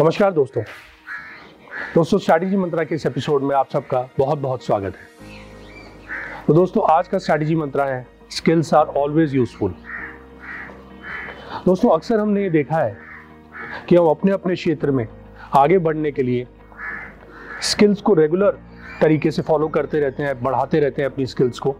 नमस्कार दोस्तों। दोस्तों, स्ट्रैटेजी मंत्रा के इस एपिसोड में आप सबका बहुत बहुत स्वागत है। तो दोस्तों, आज का स्ट्रैटेजी मंत्रा है, स्किल्स आर ऑलवेज यूजफुल। दोस्तों, अक्सर हमने ये देखा है कि हम अपने अपने क्षेत्र में आगे बढ़ने के लिए स्किल्स को रेगुलर तरीके से फॉलो करते रहते हैं, बढ़ाते रहते हैं अपनी स्किल्स को।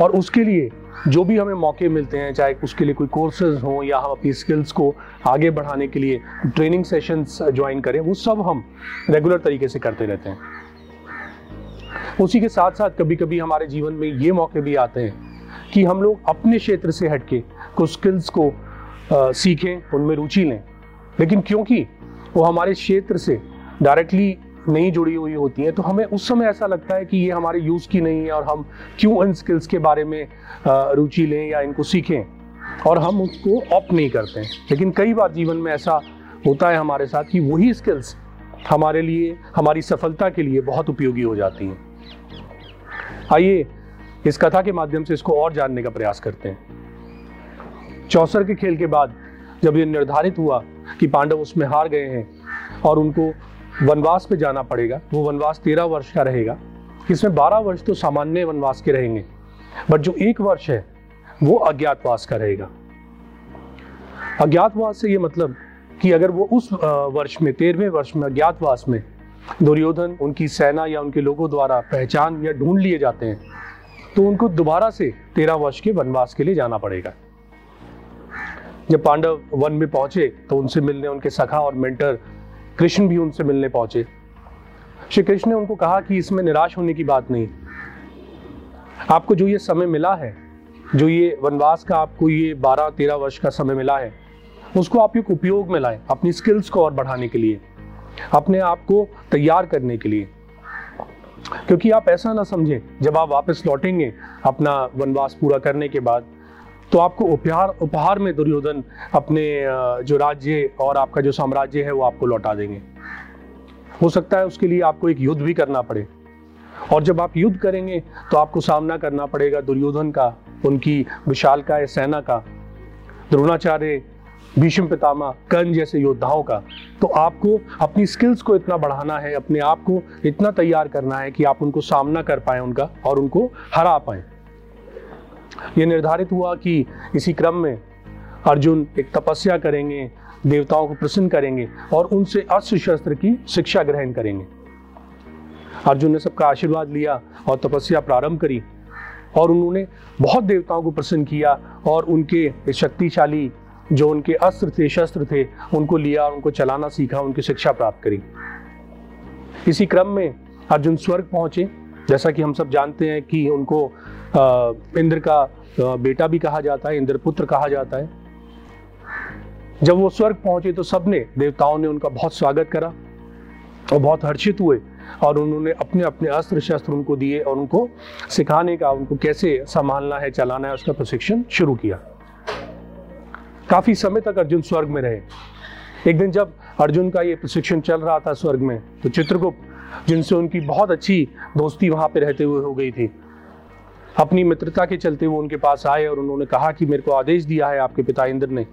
और उसके लिए जो भी हमें मौके मिलते हैं चाहे उसके लिए कोई कोर्सेज हों या हम अपनी स्किल्स को आगे बढ़ाने के लिए ट्रेनिंग सेशंस ज्वाइन करें वो सब हम रेगुलर तरीके से करते रहते हैं। उसी के साथ साथ कभी कभी हमारे जीवन में ये मौके भी आते हैं कि हम लोग अपने क्षेत्र से हटके कुछ स्किल्स को आ, सीखें उनमें रुचि लें। लेकिन क्योंकि वो हमारे क्षेत्र से डायरेक्टली नहीं जुड़ी हुई होती हैं तो हमें उस समय ऐसा लगता है कि ये हमारे यूज़ की नहीं है और हम क्यों इन स्किल्स के बारे में रुचि लें या इनको सीखें। और हम उसको ऑप्ट नहीं करते हैं। लेकिन कई बार जीवन में ऐसा होता है हमारे साथ कि वही स्किल्स हमारे लिए, हमारी सफलता के लिए बहुत उपयोगी हो जाती हैं। आइए इस कथा के माध्यम से इसको और जानने का प्रयास करते हैं। चौसर के खेल के बाद जब ये निर्धारित हुआ कि पांडव उसमें हार गए हैं और उनको वनवास पे जाना पड़ेगा। वो वनवास तेरह वर्ष का रहेगा। इसमें बारह वर्ष तो सामान्य वनवास के रहेंगे। बट जो एक वर्ष है, वो अज्ञातवास का रहेगा। अज्ञातवास से ये मतलब कि अगर वो उस वर्ष में, तेरहवें वर्ष में, अज्ञातवास में दुर्योधन उनकी सेना या उनके लोगों द्वारा पहचान या ढूंढ लिए जाते हैं तो उनको दोबारा से तेरह वर्ष के वनवास के लिए जाना पड़ेगा। जब पांडव वन में पहुँचे तो उनसे मिलने उनके सखा और मेंटर कृष्ण भी उनसे मिलने पहुँचे। श्री कृष्ण ने उनको कहा कि इसमें निराश होने की बात नहीं। आपको जो ये समय मिला है, जो ये वनवास का आपको ये बारह तेरह वर्ष का समय मिला है, उसको आप एक उपयोग में लाएँ, अपनी स्किल्स को और बढ़ाने के लिए, अपने आप को तैयार करने के लिए। क्योंकि आप ऐसा ना समझें, जब आप वापस लौटेंगे, अपना वनवास पूरा करने के बाद तो आपको उपहार उपहार में दुर्योधन अपने जो राज्य और आपका जो साम्राज्य है वो आपको लौटा देंगे। हो सकता है उसके लिए आपको एक युद्ध भी करना पड़े। और जब आप युद्ध करेंगे तो आपको सामना करना पड़ेगा दुर्योधन का, उनकी विशाल का सेना का, द्रोणाचार्य, भीष्म पितामह, कर्ण जैसे योद्धाओं का। तो आपको अपनी स्किल्स को इतना बढ़ाना है, अपने आप को इतना तैयार करना है कि आप उनको सामना कर पाए उनका और उनको हरा पाए। ये निर्धारित हुआ कि इसी क्रम में अर्जुन एक तपस्या करेंगे, देवताओं को प्रसन्न करेंगे और उनसे अस्त्र शस्त्र की शिक्षा ग्रहण करेंगे। अर्जुन ने सबका आशीर्वाद लिया और तपस्या प्रारंभ करी और उन्होंने बहुत देवताओं को प्रसन्न किया और उनके शक्तिशाली जो उनके अस्त्र थे, शस्त्र थे, उनको लिया और उनको चलाना सीखा, उनकी शिक्षा प्राप्त करी। इसी क्रम में अर्जुन स्वर्ग पहुँचे। जैसा कि हम सब जानते हैं कि उनको इंद्र का बेटा भी कहा जाता है, इंद्रपुत्र कहा जाता है। जब वो स्वर्ग पहुँचे तो सबने, देवताओं ने उनका बहुत स्वागत करा और बहुत हर्षित हुए और उन्होंने अपने अपने अस्त्र शस्त्र उनको दिए और उनको सिखाने का, उनको कैसे संभालना है, चलाना है, उसका प्रशिक्षण शुरू किया। काफ़ी समय तक अर्जुन स्वर्ग में रहे। एक दिन जब अर्जुन का ये प्रशिक्षण चल रहा था स्वर्ग में तो चित्रगुप्त जिनसे उनकी बहुत अच्छी दोस्ती वहाँ पे रहते हुए हो गई थी। अपनी मित्रता के चलते वो उनके पास आए और उन्होंने कहा कि मेरे को आदेश दिया है आपके पिता इंद्र ने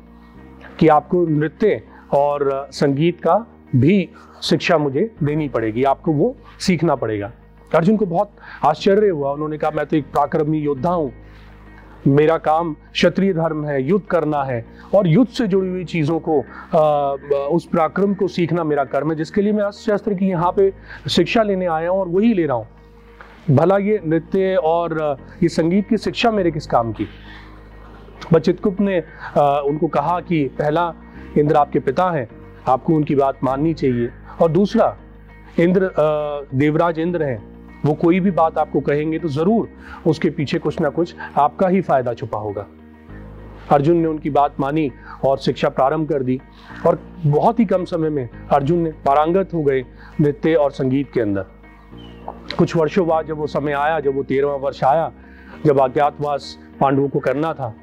कि आपको नृत्य और संगीत का भी शिक्षा मुझे देनी पड़ेगी, आपको वो सीखना पड़ेगा। अर्जुन को बहुत आश्चर्य हुआ। उन्होंने कहा, मैं तो एक पराक्रमी योद्धा हूँ मेरा काम क्षत्रिय धर्म है युद्ध करना है और युद्ध से जुड़ी हुई चीज़ों को आ, उस पराक्रम को सीखना मेरा कर्म है जिसके लिए मैं अस्त्र शस्त्र की यहाँ पे शिक्षा लेने आया हूँ और वही ले रहा हूँ। भला ये नृत्य और ये संगीत की शिक्षा मेरे किस काम की? चित्रगुप्त ने उनको कहा कि पहला इंद्र आपके पिता हैं आपको उनकी बात माननी चाहिए। और दूसरा इंद्र देवराज इंद्र हैं वो कोई भी बात आपको कहेंगे तो ज़रूर उसके पीछे कुछ ना कुछ आपका ही फ़ायदा छुपा होगा। अर्जुन ने उनकी बात मानी और शिक्षा प्रारंभ कर दी और बहुत ही कम समय में अर्जुन ने पारंगत हो गए नृत्य और संगीत के अंदर। कुछ वर्षों बाद जब वो समय आया, जब वो तेरहवा वर्ष आया, जब अज्ञातवास पांडवों को करना था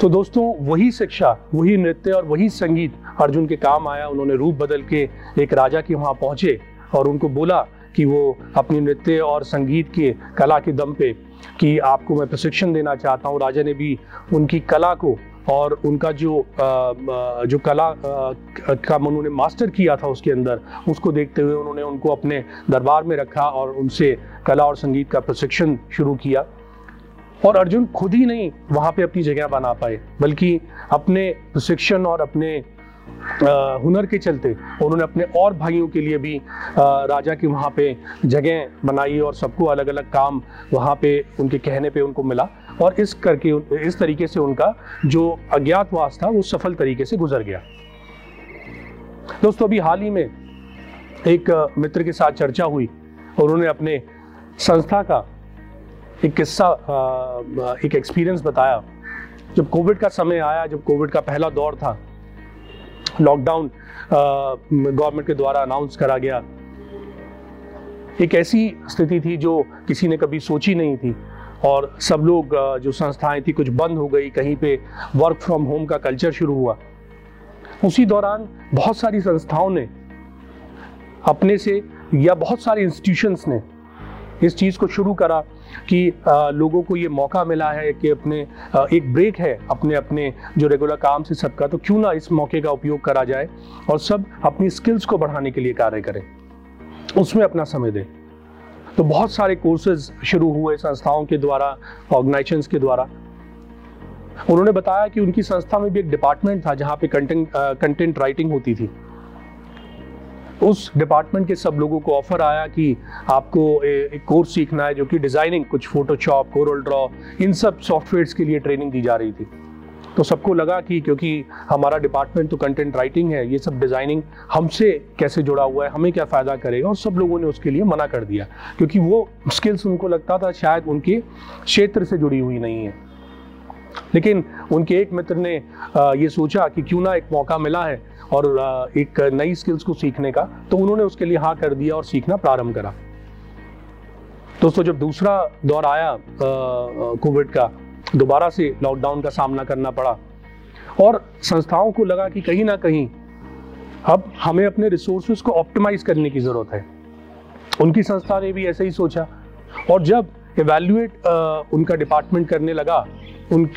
तो दोस्तों वही शिक्षा, वही नृत्य और वही संगीत अर्जुन के काम आया। उन्होंने रूप बदल के एक राजा के वहाँ पहुँचे और उनको बोला कि वो अपनी नृत्य और संगीत के कला के दम पे कि आपको मैं प्रशिक्षण देना चाहता हूँ। राजा ने भी उनकी कला को और उनका जो जो कला का उन्होंने मास्टर किया था उसके अंदर, उसको देखते हुए उन्होंने उनको अपने दरबार में रखा और उनसे कला और संगीत का प्रशिक्षण शुरू किया। और अर्जुन खुद ही नहीं वहाँ पे अपनी जगह बना पाए, बल्कि अपने प्रशिक्षण और अपने हुनर के चलते उन्होंने अपने और भाइयों के लिए भी राजा की वहाँ पे जगह बनाई और सबको अलग अलग काम वहाँ पे उनके कहने पे उनको मिला। और इस करके, इस तरीके से उनका जो अज्ञातवास था, वो सफल तरीके से गुजर गया। दोस्तों, अभी हाल ही में एक मित्र के साथ चर्चा हुई। और उन्होंने अपने संस्था का एक किस्सा एक एक्सपीरियंस बताया। जब कोविड का समय आया, जब कोविड का पहला दौर था लॉकडाउन गवर्नमेंट के द्वारा अनाउंस करा गया। एक ऐसी स्थिति थी जो किसी ने कभी सोची नहीं थी। और सब लोग जो संस्थाएँ थी, कुछ बंद हो गई, कहीं पे वर्क फ्रॉम होम का कल्चर शुरू हुआ। उसी दौरान बहुत सारी संस्थाओं ने अपने से, या बहुत सारे इंस्टीट्यूशंस ने इस चीज़ को शुरू करा कि लोगों को ये मौका मिला है कि अपने एक ब्रेक है अपने अपने जो रेगुलर काम से सबका। तो क्यों ना इस मौके का उपयोग करा जाए और सब अपनी स्किल्स को बढ़ाने के लिए कार्य करें। उसमें अपना समय दें। तो बहुत सारे कोर्सेज शुरू हुए संस्थाओं के द्वारा ऑर्गेनाइजेशंस के द्वारा। उन्होंने बताया कि उनकी संस्था में भी एक डिपार्टमेंट था जहाँ पे कंटेंट कंटेंट राइटिंग होती थी। उस डिपार्टमेंट के सब लोगों को ऑफ़र आया कि आपको एक कोर्स सीखना है जो कि डिज़ाइनिंग कुछ फोटोशॉप कोरल ड्रॉ इन सब सॉफ्टवेयर्स के लिए ट्रेनिंग दी जा रही थी। तो सबको लगा कि क्योंकि हमारा डिपार्टमेंट तो कंटेंट राइटिंग है, ये सब डिज़ाइनिंग हमसे कैसे जुड़ा हुआ है, हमें क्या फ़ायदा करेगा? और सब लोगों ने उसके लिए मना कर दिया। क्योंकि वो स्किल्स उनको लगता था शायद उनके क्षेत्र से जुड़ी हुई नहीं है। लेकिन उनके एक मित्र ने ये सोचा कि क्यों ना एक मौका मिला है और एक नई स्किल्स को सीखने का तो उन्होंने उसके लिए हाँ कर दिया और सीखना प्रारंभ करा। दोस्तों, जब दूसरा दौर आया कोविड का, दोबारा से लॉकडाउन का सामना करना पड़ा और संस्थाओं को लगा कि कहीं ना कहीं अब हमें अपने रिसोर्सेज को ऑप्टिमाइज करने की ज़रूरत है। उनकी संस्था ने भी ऐसे ही सोचा और जब एवेल्युएट उनका डिपार्टमेंट करने लगा उन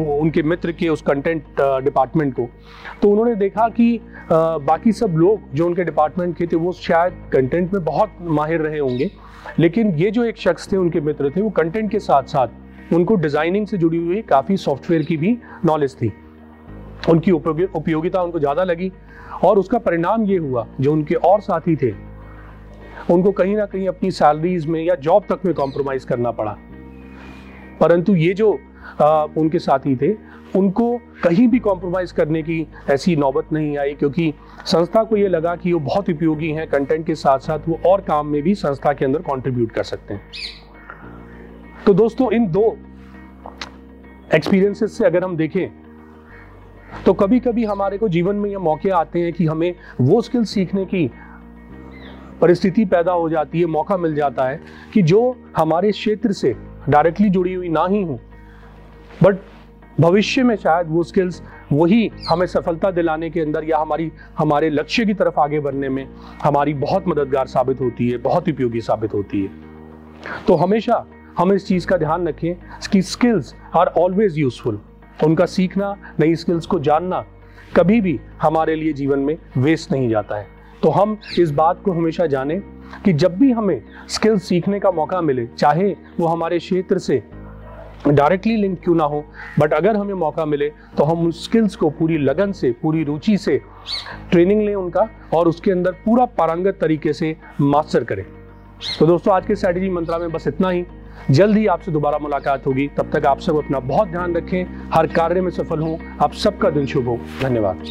उनके मित्र के उस कंटेंट डिपार्टमेंट को। तो उन्होंने देखा कि बाकी सब लोग जो उनके डिपार्टमेंट के थे, वो शायद कंटेंट में बहुत माहिर रहे होंगे। लेकिन ये जो एक शख्स थे, उनके मित्र थे, वो कंटेंट के साथ साथ उनको डिज़ाइनिंग से जुड़ी हुई काफ़ी सॉफ्टवेयर की भी नॉलेज थी। उनकी उपयोगिता उनको ज़्यादा लगी और उसका परिणाम ये हुआ, जो उनके और साथी थे, उनको कहीं ना कहीं अपनी सैलरीज में या जॉब तक में कॉम्प्रोमाइज़ करना पड़ा। परंतु ये जो आ, उनके साथी थे। उनको कहीं भी कॉम्प्रोमाइज़ करने की ऐसी नौबत नहीं आई क्योंकि संस्था को ये लगा कि वो बहुत उपयोगी हैं कंटेंट के साथ साथ वो और काम में भी संस्था के अंदर कंट्रीब्यूट कर सकते हैं। तो दोस्तों इन दो एक्सपीरियंसेस से अगर हम देखें तो कभी कभी हमारे को जीवन में ये मौके आते हैं कि हमें वो स्किल सीखने की परिस्थिति पैदा हो जाती है मौका मिल जाता है कि जो हमारे क्षेत्र से डायरेक्टली जुड़ी हुई ना ही हो बट भविष्य में शायद वो स्किल्स वही हमें सफलता दिलाने के अंदर या हमारी, हमारे लक्ष्य की तरफ़ आगे बढ़ने में हमारी बहुत मददगार साबित होती है, बहुत उपयोगी साबित होती है। तो हमेशा हम इस चीज़ का ध्यान रखें कि स्किल्स आर ऑलवेज यूजफुल उनका सीखना, नई स्किल्स को जानना कभी भी हमारे लिए जीवन में वेस्ट नहीं जाता है। तो हम इस बात को हमेशा जाने कि जब भी हमें स्किल्स सीखने का मौका मिले, चाहे वो हमारे क्षेत्र से डायरेक्टली लिंक क्यों ना हो? बट अगर हमें मौका मिले तो हम उन स्किल्स को पूरी लगन से, पूरी रुचि से ट्रेनिंग लें उनका और उसके अंदर पूरा पारंगत तरीके से मास्टर करें। तो दोस्तों, आज के स्ट्रैटेजी मंत्रा में बस इतना ही। जल्द ही आपसे दोबारा मुलाकात होगी। तब तक आप सब अपना बहुत ध्यान रखें। हर कार्य में सफल हों। आप सबका दिन शुभ हो। धन्यवाद।